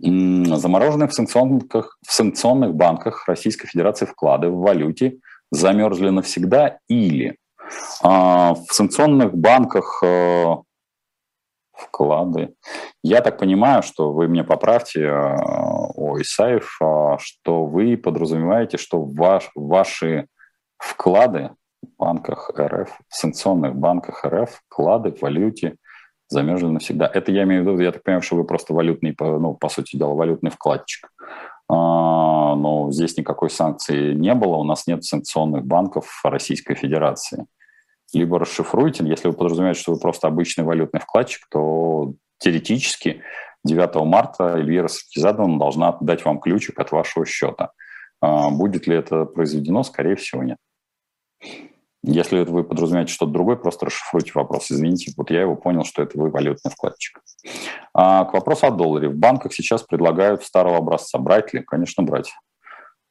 Замороженные в санкционных, в санкционных банках Российской Федерации вклады в валюте замерзли навсегда или а, в санкционных банках э, вклады. Я так понимаю, что вы мне поправьте, э, о Исаев, э, что вы подразумеваете, что ваш, ваши вклады в банках РФ, в санкционных банках РФ, вклады в валюте замерзли навсегда. Это я имею в виду, я так понимаю, что вы просто валютный, ну, по сути дела, валютный вкладчик. А, но здесь никакой санкции не было, у нас нет санкционных банков Российской Федерации либо расшифруйте. Если вы подразумеваете, что вы просто обычный валютный вкладчик, то теоретически 9 марта Эльвира Саркизадовна должна дать вам ключик от вашего счета. А, будет ли это произведено? Скорее всего, нет. Если вы подразумеваете что-то другое, просто расшифруйте вопрос. Извините, вот я его понял, что это вы валютный вкладчик. А, к вопросу о долларе. В банках сейчас предлагают старого образца. Брать ли? Конечно, брать.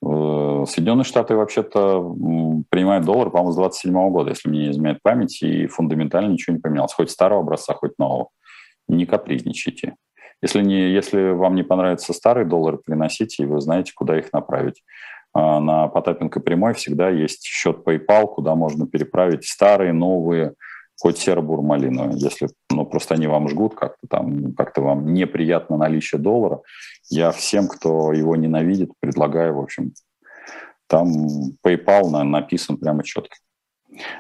Э, Соединенные Штаты вообще-то принимают доллар, по-моему, с 27 года, если мне не изменяет память, и фундаментально ничего не поменялось. Хоть старого образца, хоть нового. Не капризничайте. Если, не, если вам не понравится старый доллар, приносите, и вы знаете, куда их направить. А на Потапенко прямой всегда есть счет PayPal, куда можно переправить старые, новые, хоть серо-бурмалиновые. Если ну, просто они вам жгут, как-то там, как-то вам неприятно наличие доллара, я всем, кто его ненавидит, предлагаю, в общем, там PayPal написан прямо четко.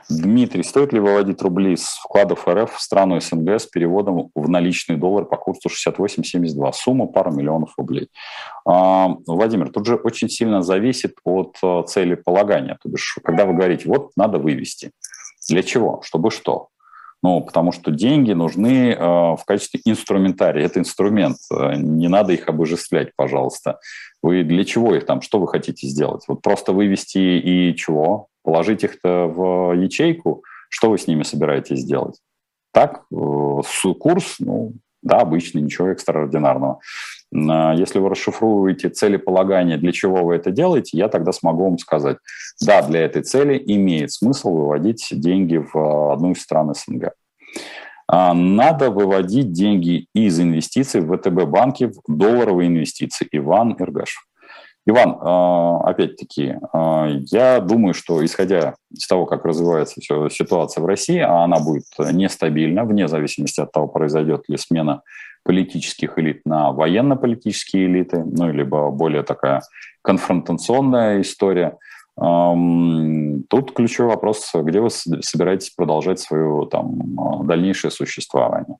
Дмитрий, стоит ли выводить рубли с вкладов РФ в страну СНГ с переводом в наличный доллар по курсу 68,72? Сумма пара миллионов рублей. А, Владимир, тут же очень сильно зависит от э, цели полагания. То бишь, когда вы говорите, вот надо вывести. Для чего? Чтобы что? Ну, потому что деньги нужны э, в качестве инструментария. Это инструмент. Э, не надо их обожествлять, пожалуйста. Вы для чего их там? Что вы хотите сделать? Вот просто вывести и чего? Положить их-то в ячейку? Что вы с ними собираетесь сделать? Так, э, курс, ну, да, обычный, ничего экстраординарного. Если вы расшифруете целеполагание, для чего вы это делаете, я тогда смогу вам сказать, да, для этой цели имеет смысл выводить деньги в одну из стран СНГ. А, надо выводить деньги из инвестиций в ВТБ банки в долларовые инвестиции. Иван Иргашев. Иван, а, опять-таки, а, я думаю, что исходя из того, как развивается ситуация в России, а она будет нестабильна, вне зависимости от того, произойдет ли смена политических элит на военно-политические элиты, ну, либо более такая конфронтационная история. Тут ключевой вопрос, где вы собираетесь продолжать свое там, дальнейшее существование.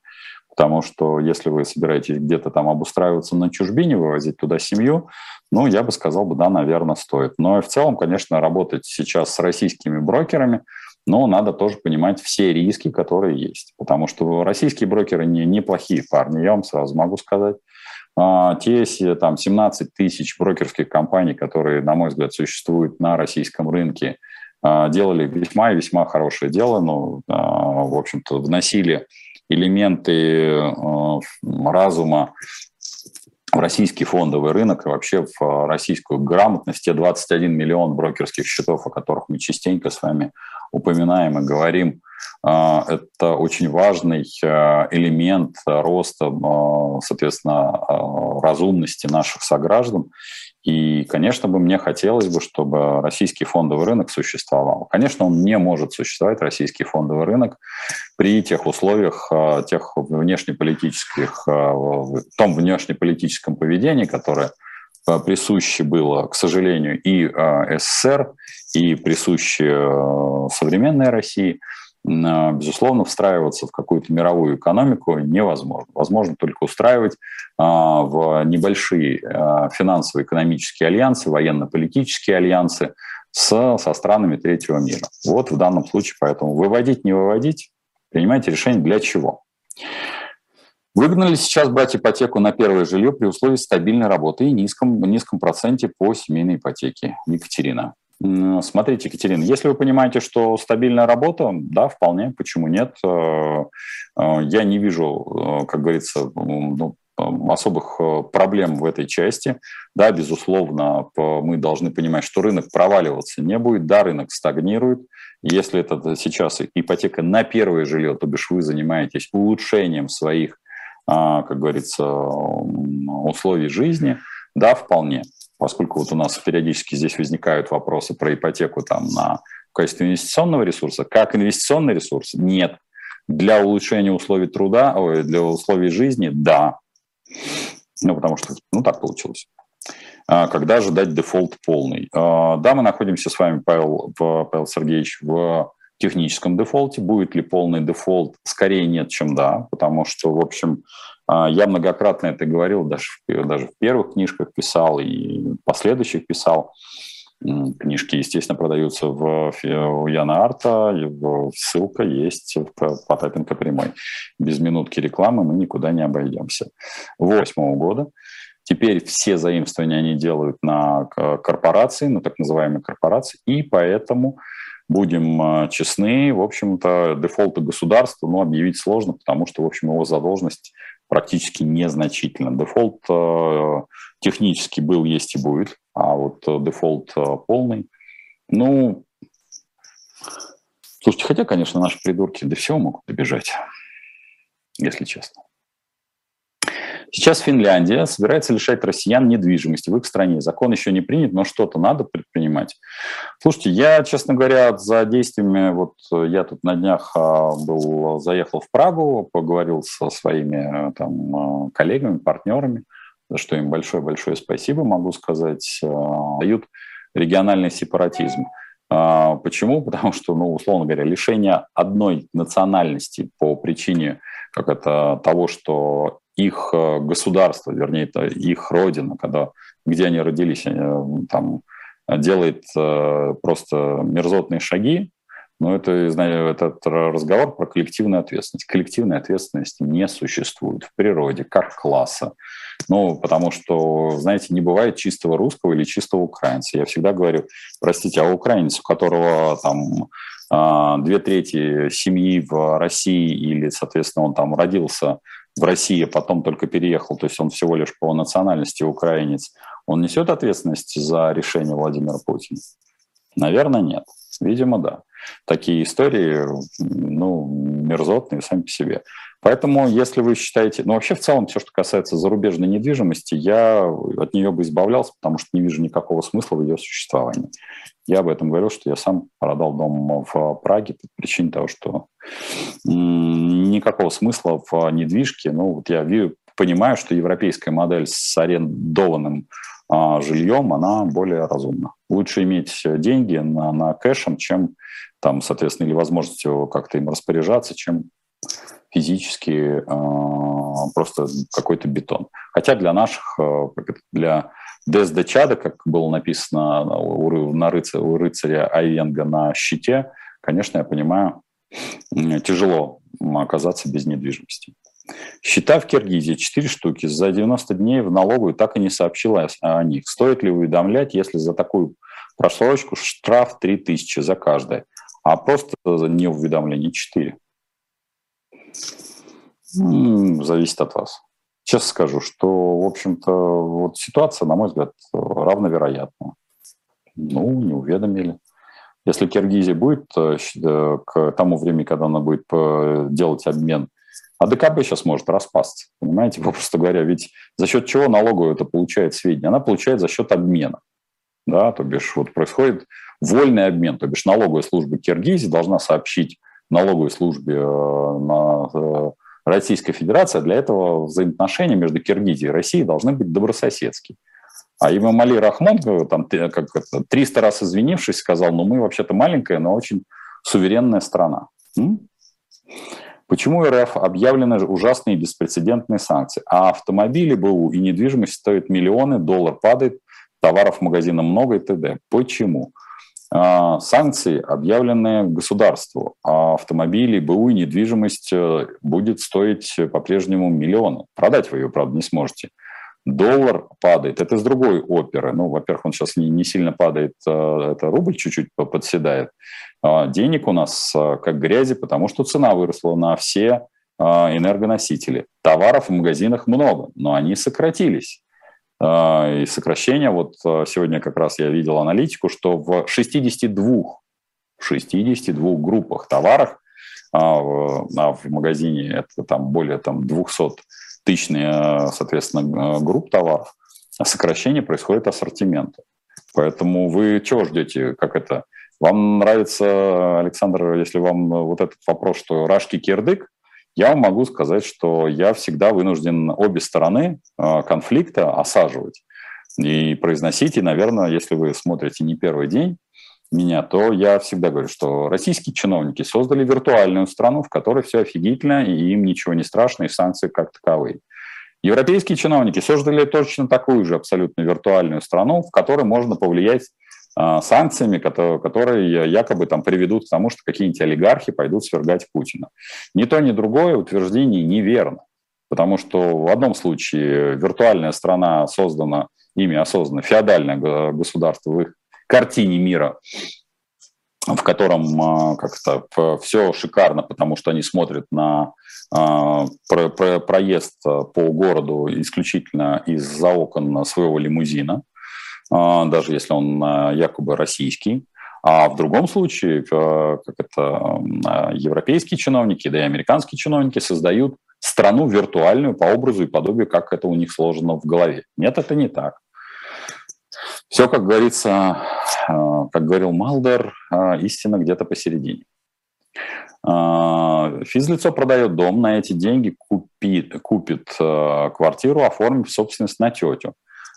Потому что если вы собираетесь где-то там обустраиваться на чужбине, вывозить туда семью, ну, я бы сказал, бы, да, наверное, стоит. Но в целом, конечно, работать сейчас с российскими брокерами, но надо тоже понимать все риски, которые есть. Потому что российские брокеры не, неплохие парни, я вам сразу могу сказать. А, те там, 17 тысяч брокерских компаний, которые, на мой взгляд, существуют на российском рынке, а, делали весьма и весьма хорошее дело, но, а, в общем-то, вносили элементы э, разума в российский фондовый рынок и вообще в э, российскую грамотность, те 21 миллион брокерских счетов, о которых мы частенько с вами упоминаем и говорим, э, это очень важный элемент роста, соответственно, разумности наших сограждан. И, конечно, бы мне хотелось бы, чтобы российский фондовый рынок существовал. Конечно, он не может существовать, российский фондовый рынок, при тех условиях, а, тех внешнеполитических, а, том внешнеполитическом поведении, которое а, присуще было, к сожалению, и СССР, и присуще современной России – безусловно, встраиваться в какую-то мировую экономику невозможно. Возможно только устраивать а, в небольшие а, финансово-экономические альянсы, военно-политические альянсы с, со странами третьего мира. Вот в данном случае поэтому выводить, не выводить, принимайте решение для чего. Выгнали сейчас брать ипотеку на первое жилье при условии стабильной работы и низком, низком проценте по семейной ипотеке. Екатерина. Смотрите, Екатерина, если вы понимаете, что стабильная работа, да, вполне, почему нет? Э, э, я не вижу, э, как говорится, ну, особых проблем в этой части. Да, безусловно, мы должны понимать, что рынок проваливаться не будет, да, рынок стагнирует. Если это сейчас ипотека на первое жилье, то бишь вы занимаетесь улучшением своих как говорится, условий жизни, да, вполне. Поскольку вот у нас периодически здесь возникают вопросы про ипотеку там в качестве инвестиционного ресурса, как инвестиционный ресурс? Нет. Для улучшения условий труда, ой, для условий жизни – да. Ну, потому что, ну, так получилось. А, когда ожидать дефолт полный? А, да, мы находимся с вами, Павел, Павел Сергеевич, в техническом дефолте. Будет ли полный дефолт? Скорее нет, чем да, потому что, в общем, я многократно это говорил, даже, даже в первых книжках писал и последующих писал. Книжки, естественно, продаются в, у Яна Арта, ссылка есть в Потапенко прямой. Без минутки рекламы мы никуда не обойдемся. Восьмого года Теперь все заимствования они делают на корпорации, на так называемые корпорации, и поэтому будем а, честны, в общем-то, дефолта государства ну, объявить сложно, потому что, в общем, его задолженность практически незначительна. Дефолт э, технически был, есть и будет, а вот э, дефолт э, полный, ну, слушайте, хотя, конечно, наши придурки до всего могут добежать, если честно. Сейчас Финляндия собирается лишать россиян недвижимости в их стране. Закон еще не принят, но что-то надо предпринимать. Слушайте, я, честно говоря, за действиями, вот я тут на днях а, был, заехал в Прагу, поговорил со своими там, а, коллегами, партнерами, за что им большое-большое спасибо, могу сказать, а, дают региональный сепаратизм. Почему? Потому что, ну, условно говоря, лишение одной национальности по причине как это, того, что их э, государство, вернее, это их родина, когда, где они родились, э, там делает э, просто мерзотные шаги, но это, знаю, этот разговор про коллективную ответственность. Коллективной ответственности не существует в природе как класса. Ну, потому что, знаете, не бывает чистого русского или чистого украинца. Я всегда говорю, простите, а украинец, у которого там две трети семьи в России или, соответственно, он там родился в России, а потом только переехал, то есть он всего лишь по национальности украинец, он несет ответственность за решение Владимира Путина? Наверное, нет. Видимо, да. Такие истории, ну, мерзотные сами по себе. Поэтому, если вы считаете... Ну, вообще, в целом, все, что касается зарубежной недвижимости, я от нее бы избавлялся, потому что не вижу никакого смысла в ее существовании. Я об этом говорил, что я сам продал дом в Праге по причине того, что никакого смысла в недвижке. Ну, вот я понимаю, что европейская модель с арендованным жильем, она более разумна. Лучше иметь деньги на, на кэшем, чем там, соответственно, или возможностью как-то им распоряжаться, чем физически э, просто какой-то бетон. Хотя для наших, э, для ДСД Чада, как было написано у, на рыцаря, у рыцаря Айвенга на щите, конечно, я понимаю, тяжело оказаться без недвижимости. Счета в Киргизии 4 штуки. За 90 дней в налоговую так и не сообщила о них. Стоит ли уведомлять, если за такую просрочку штраф 3000 за каждое, а просто за неуведомление 4? Зависит от вас. Честно скажу, что, в общем-то, вот ситуация, на мой взгляд, равновероятна. Ну, не уведомили. Если Киргизия будет э, э, к тому времени, когда она будет э, делать обмен, а ДКБ сейчас может распасться, понимаете, попросту говоря, ведь за счет чего налоговая это получает сведения? Она получает за счет обмена, да, то бишь вот происходит вольный обмен, то бишь налоговая служба Киргизии должна сообщить налоговой службе на Российской Федерации, для этого взаимоотношения между Киргизией и Россией должны быть добрососедские. А Имам Али Рахмон, э, там, как это, 300 раз извинившись, сказал, ну мы вообще-то маленькая, но очень суверенная страна. М? Почему РФ объявлены ужасные беспрецедентные санкции? А автомобили БУ и недвижимость стоят миллионы, доллар падает, товаров в магазинах много и т.д. Почему? А, санкции объявлены государству, а автомобили, БУ и недвижимость э, будет стоить по-прежнему миллионы. Продать вы ее, правда, не сможете доллар падает. Это из другой оперы. Ну, во-первых, он сейчас не, не сильно падает, э, это рубль чуть-чуть подседает. А денег у нас э, как грязи, потому что цена выросла на все э, энергоносители. Товаров в магазинах много, но они сократились. И сокращение, вот сегодня как раз я видел аналитику, что в 62, 62 группах товаров а в магазине это там более там, 200 тысячные, соответственно, групп товаров, а сокращение происходит ассортимента. Поэтому вы чего ждете, как это? Вам нравится, Александр, если вам вот этот вопрос, что рашки кирдык, я вам могу сказать, что я всегда вынужден обе стороны конфликта осаживать и произносить. И, наверное, если вы смотрите не первый день меня, то я всегда говорю, что российские чиновники создали виртуальную страну, в которой все офигительно, и им ничего не страшно, и санкции как таковые. Европейские чиновники создали точно такую же абсолютно виртуальную страну, в которой можно повлиять э, санкциями, которые, которые якобы там приведут к тому, что какие-нибудь олигархи пойдут свергать Путина. Ни то, ни другое утверждение неверно. Потому что в одном случае виртуальная страна создана, ими осознанно, феодальное государство в их картине мира, в котором а, как-то все шикарно, потому что они смотрят на а, про, про, проезд по городу исключительно из-за окон своего лимузина, а, даже если он якобы российский. А в другом случае, как это, европейские чиновники, да и американские чиновники создают страну виртуальную по образу и подобию, как это у них сложено в голове. Нет, это не так. Все, как говорится, а, как говорил Малдер, а, истина где-то посередине. А, физлицо продает дом, на эти деньги купит, купит квартиру, оформив собственность на тетю.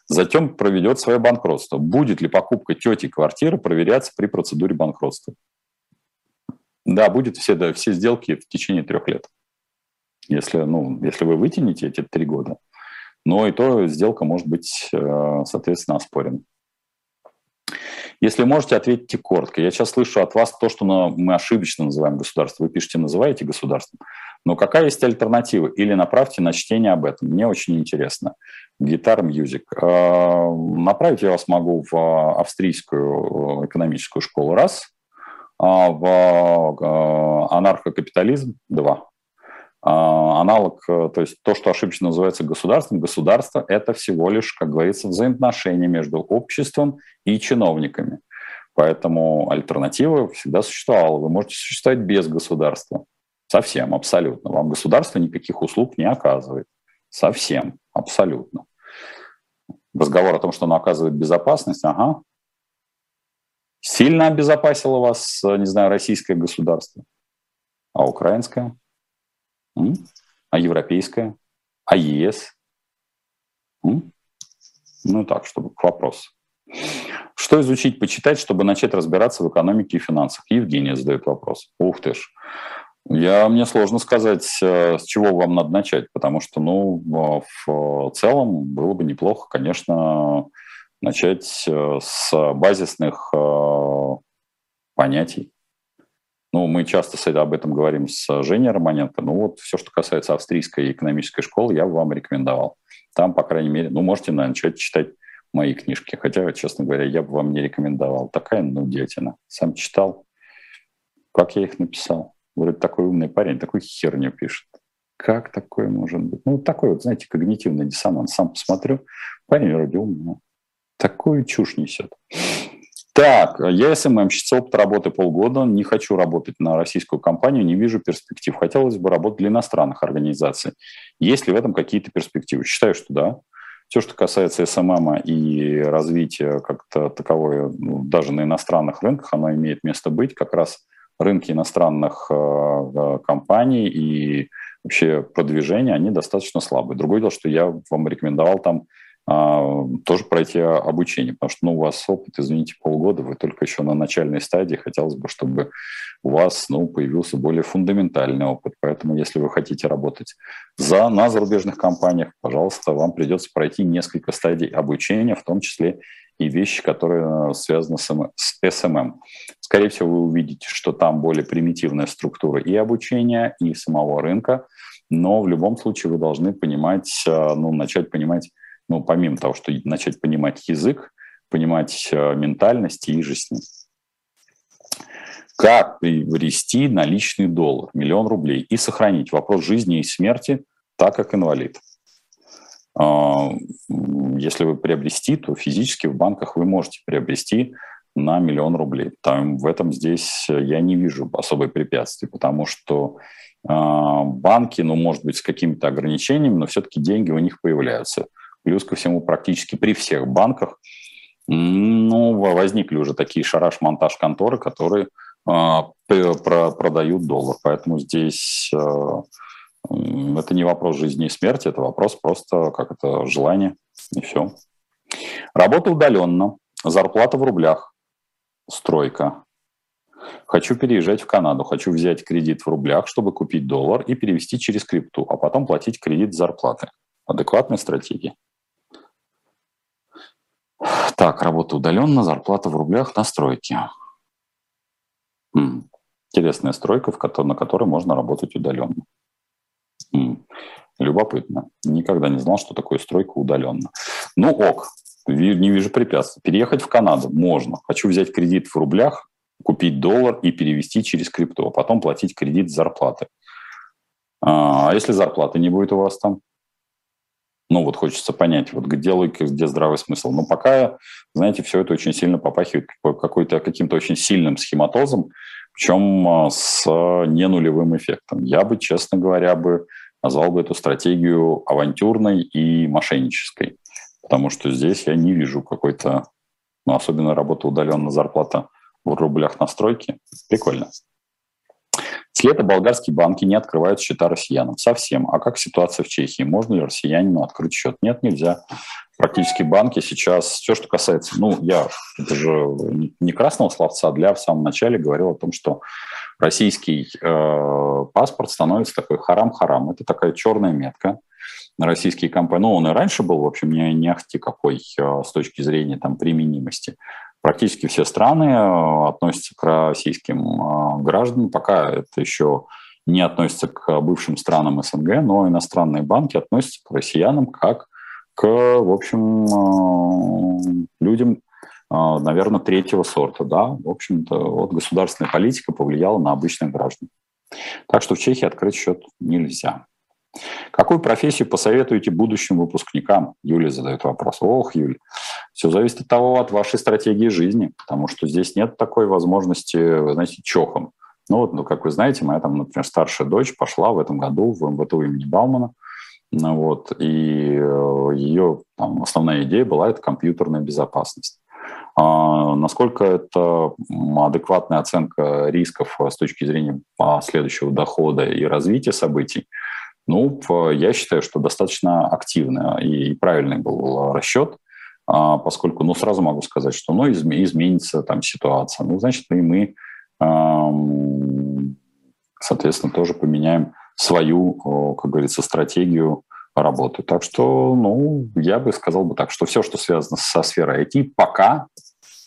Затем проведет свое банкротство. Будет ли покупка тети квартиры проверяться при процедуре банкротства? Да, будет все, да, все сделки в течение трех лет. Если, ну, если вы вытянете эти три года, но и то сделка может быть, соответственно, оспорена. Если можете, ответьте коротко. Я сейчас слышу от вас то, что мы ошибочно называем государством. Вы пишете, называете государством. Но какая есть альтернатива? Или направьте на чтение об этом. Мне очень интересно. Гитар. А, направить я вас могу в австрийскую экономическую школу раз, а в а, анархокапитализм два. А, аналог, э, то есть то, что ошибочно называется государством, государство – это всего лишь, как говорится, взаимоотношения между обществом и чиновниками. Поэтому альтернатива всегда существовала. Вы можете существовать без государства. Совсем, абсолютно. Вам государство никаких услуг не оказывает. Совсем, абсолютно. Разговор о том, что оно оказывает безопасность, ага. Сильно обезопасило вас, не знаю, российское государство, а украинское – а европейская? А ЕС? Ну так, чтобы к вопросу. Что изучить, почитать, чтобы начать разбираться в экономике и финансах? Евгения задает вопрос. Ух ты ж. Я, мне сложно сказать, э, с чего вам надо начать, потому что, ну, в целом было бы неплохо, конечно, начать э, с базисных э, понятий. Ну, мы часто об этом говорим с Женей Романенко. Ну, вот все, что касается австрийской экономической школы, я бы вам рекомендовал. Там, по крайней мере, ну, можете начать читать мои книжки. Хотя, честно говоря, я бы вам не рекомендовал. Такая нудятина. Сам читал. Как я их написал? Вроде такой умный парень, такую херню пишет. Как такое может быть? Ну, такой вот, знаете, когнитивный диссонанс. Сам посмотрю, парень вроде умный. Такую чушь несет. Так, я СММщица, опыт работы полгода, не хочу работать на российскую компанию, не вижу перспектив. Хотелось бы работать для иностранных организаций. Есть ли в этом какие-то перспективы? Считаю, что да. Все, что касается SMM и развития как-то таковое, ну, даже на иностранных рынках, оно имеет место быть. Как раз рынки иностранных э, э компаний и вообще продвижения, они достаточно слабые. Другое дело, что я вам рекомендовал там тоже пройти обучение, потому что ну, у вас опыт, извините, полгода, вы только еще на начальной стадии, хотелось бы, чтобы у вас ну, появился более фундаментальный опыт. Поэтому, если вы хотите работать за, на зарубежных компаниях, пожалуйста, вам придется пройти несколько стадий обучения, в том числе и вещи, которые связаны с, с SMM. Скорее всего, вы увидите, что там более примитивная структура и обучения, и самого рынка, но в любом случае вы должны понимать, а, ну, начать понимать ну, помимо того, что начать понимать язык, понимать э, ментальность и же с ним. Как приобрести наличный доллар, миллион рублей, и сохранить вопрос жизни и смерти так, как инвалид? А, если вы приобрести, то физически в банках вы можете приобрести на миллион рублей. Там, в этом здесь я не вижу особой препятствий, потому что банки, ну, может быть, с какими-то ограничениями, но все-таки деньги у них появляются. Плюс ко всему, практически при всех банках ну, возникли уже такие шараш-монтаж конторы, которые продают доллар. Поэтому здесь это не вопрос жизни и смерти, это вопрос просто как это желание и все. Работа удаленно, зарплата в рублях, стройка. Хочу переезжать в Канаду, хочу взять кредит в рублях, чтобы купить доллар и перевести через крипту, а потом платить кредит зарплаты. Адекватная стратегия. Так, работа удаленно, зарплата в рублях на стройке. Интересная стройка, на которой можно работать удаленно. Любопытно. Никогда не знал, что такое стройка удаленно. Ну ок, не вижу препятствий. Переехать в Канаду можно. Хочу взять кредит в рублях, купить доллар и перевести через крипту, а потом платить кредит с зарплаты. А, а если зарплаты не будет у вас там? Ну вот хочется понять, вот где логика, где здравый смысл. Но пока, знаете, все это очень сильно попахивает какой-то, каким-то очень сильным схематозом, причем а, с ненулевым эффектом. Я бы, честно говоря, бы назвал бы эту стратегию авантюрной и мошеннической, потому что здесь я не вижу какой-то, ну, особенно работа удаленно, зарплата в рублях на стройке. Прикольно. С лета болгарские банки не открывают счета россиянам. Совсем. А как ситуация в Чехии? Можно ли россиянину открыть счет? Нет, нельзя. Практически банки сейчас, все, что касается, ну, я, это же не красного словца, для в самом начале говорил о том, что российский э, паспорт становится такой харам-харам. Это такая черная метка. Российские компании, ну, он и раньше был, в общем, не, не ахти какой э, с точки зрения там применимости. Практически все страны э, относятся к российским э, гражданам, пока это еще не относится к бывшим странам СНГ, но иностранные банки относятся к россиянам как к, в общем, э, людям, наверное, третьего сорта. Да? В общем-то, вот государственная политика повлияла на обычных граждан. Так что в Чехии открыть счет нельзя. Какую профессию посоветуете будущим выпускникам? Юлия задает вопрос. Ох, Юля, все зависит от того, от вашей стратегии жизни, потому что здесь нет такой возможности, вы знаете, чохом. Ну вот, ну, как вы знаете, моя там, например, старшая дочь пошла в этом году в МВТУ имени Баумана, ну, вот, и э, ее там, основная идея была это компьютерная безопасность. А, насколько это адекватная оценка рисков с точки зрения последующего дохода и развития событий, ну, я считаю, что достаточно активный и правильный был расчет, а, поскольку, ну, сразу могу сказать, что, ну, изменится там ситуация. Ну, значит, и мы, соответственно, тоже поменяем свою, как говорится, стратегию работы. Так что, ну, я бы сказал бы так, что все, что связано со сферой IT, пока,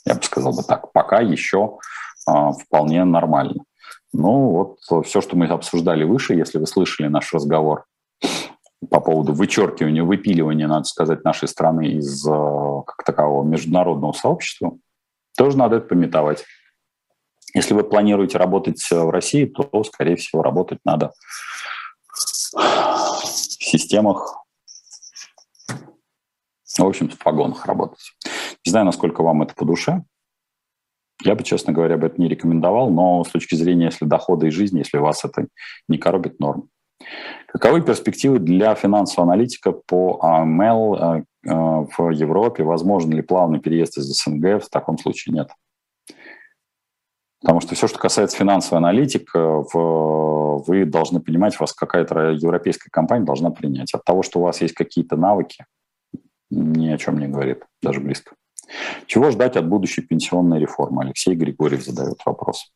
я бы сказал бы так, пока еще а, вполне нормально. Ну, вот все, что мы обсуждали выше, если вы слышали наш разговор по поводу вычеркивания, выпиливания, надо сказать, нашей страны из э, как такового международного сообщества, тоже надо это пометовать. Если вы планируете работать в России, то, скорее всего, работать надо в системах, в общем, в погонах работать. Не знаю, насколько вам это по душе. Я бы, честно говоря, бы это не рекомендовал, но с точки зрения если дохода и жизни, если вас это не коробит, норм. Каковы перспективы для финансового аналитика по AML э, э, в Европе? Возможно ли плавный переезд из СНГ? В таком случае нет. Потому что все, что касается финансовой аналитики, вы должны понимать, вас какая-то европейская компания должна принять. От того, что у вас есть какие-то навыки, ни о чем не говорит, даже близко. Чего ждать от будущей пенсионной реформы? Алексей Григорьев задает вопрос.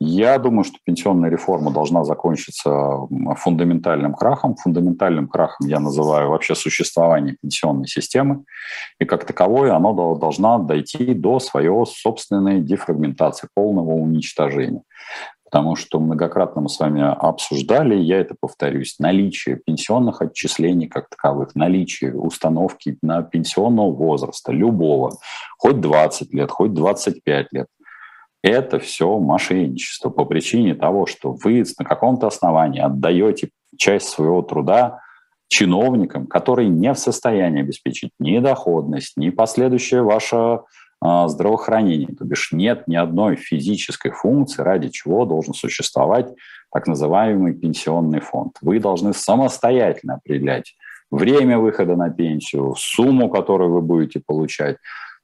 Я думаю, что пенсионная реформа должна закончиться фундаментальным крахом. Фундаментальным крахом я называю вообще существование пенсионной системы. И как таковое она должна дойти до своей собственной дефрагментации, полного уничтожения потому что многократно мы с вами обсуждали, я это повторюсь, наличие пенсионных отчислений как таковых, наличие установки на пенсионного возраста, любого, хоть 20 лет, хоть 25 лет, это все мошенничество по причине того, что вы на каком-то основании отдаете часть своего труда чиновникам, которые не в состоянии обеспечить ни доходность, ни последующее ваше здравоохранения. То бишь нет ни одной физической функции, ради чего должен существовать так называемый пенсионный фонд. Вы должны самостоятельно определять время выхода на пенсию, сумму, которую вы будете получать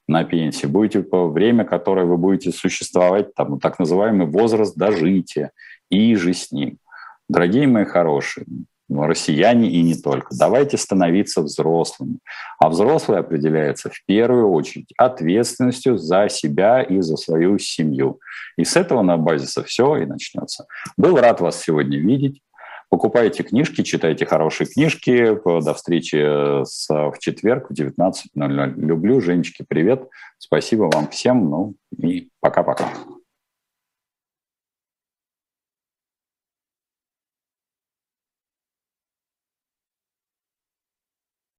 на пенсии, будете время, которое вы будете существовать, там, так называемый возраст дожития и же с ним. Дорогие мои хорошие, россияне и не только. Давайте становиться взрослыми. А взрослый определяется в первую очередь ответственностью за себя и за свою семью. И с этого на базисе все и начнется. Был рад вас сегодня видеть. Покупайте книжки, читайте хорошие книжки. До встречи с, в четверг в 19.00. Люблю, Женечки, привет. Спасибо вам всем. Ну и пока-пока.